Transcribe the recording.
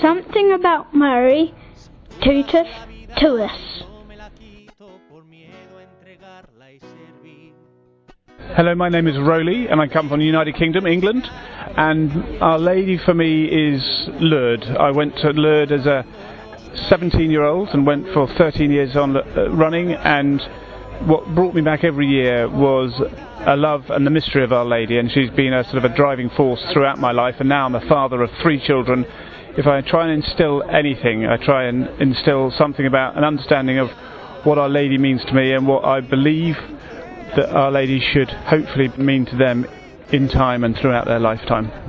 Something about Mary, Totus, to us. Hello, my name is Roly, and I come from the United Kingdom, England. And Our Lady for me is Lourdes. I went to Lourdes as a 17 year old and went for 13 years on uh, running. And what brought me back every year was a love and the mystery of Our Lady. And she's been a sort of a driving force throughout my life. And now I'm a father of three children. If I try and instill anything, I try and instill something about an understanding of what Our Lady means to me and what I believe that Our Lady should hopefully mean to them in time and throughout their lifetime.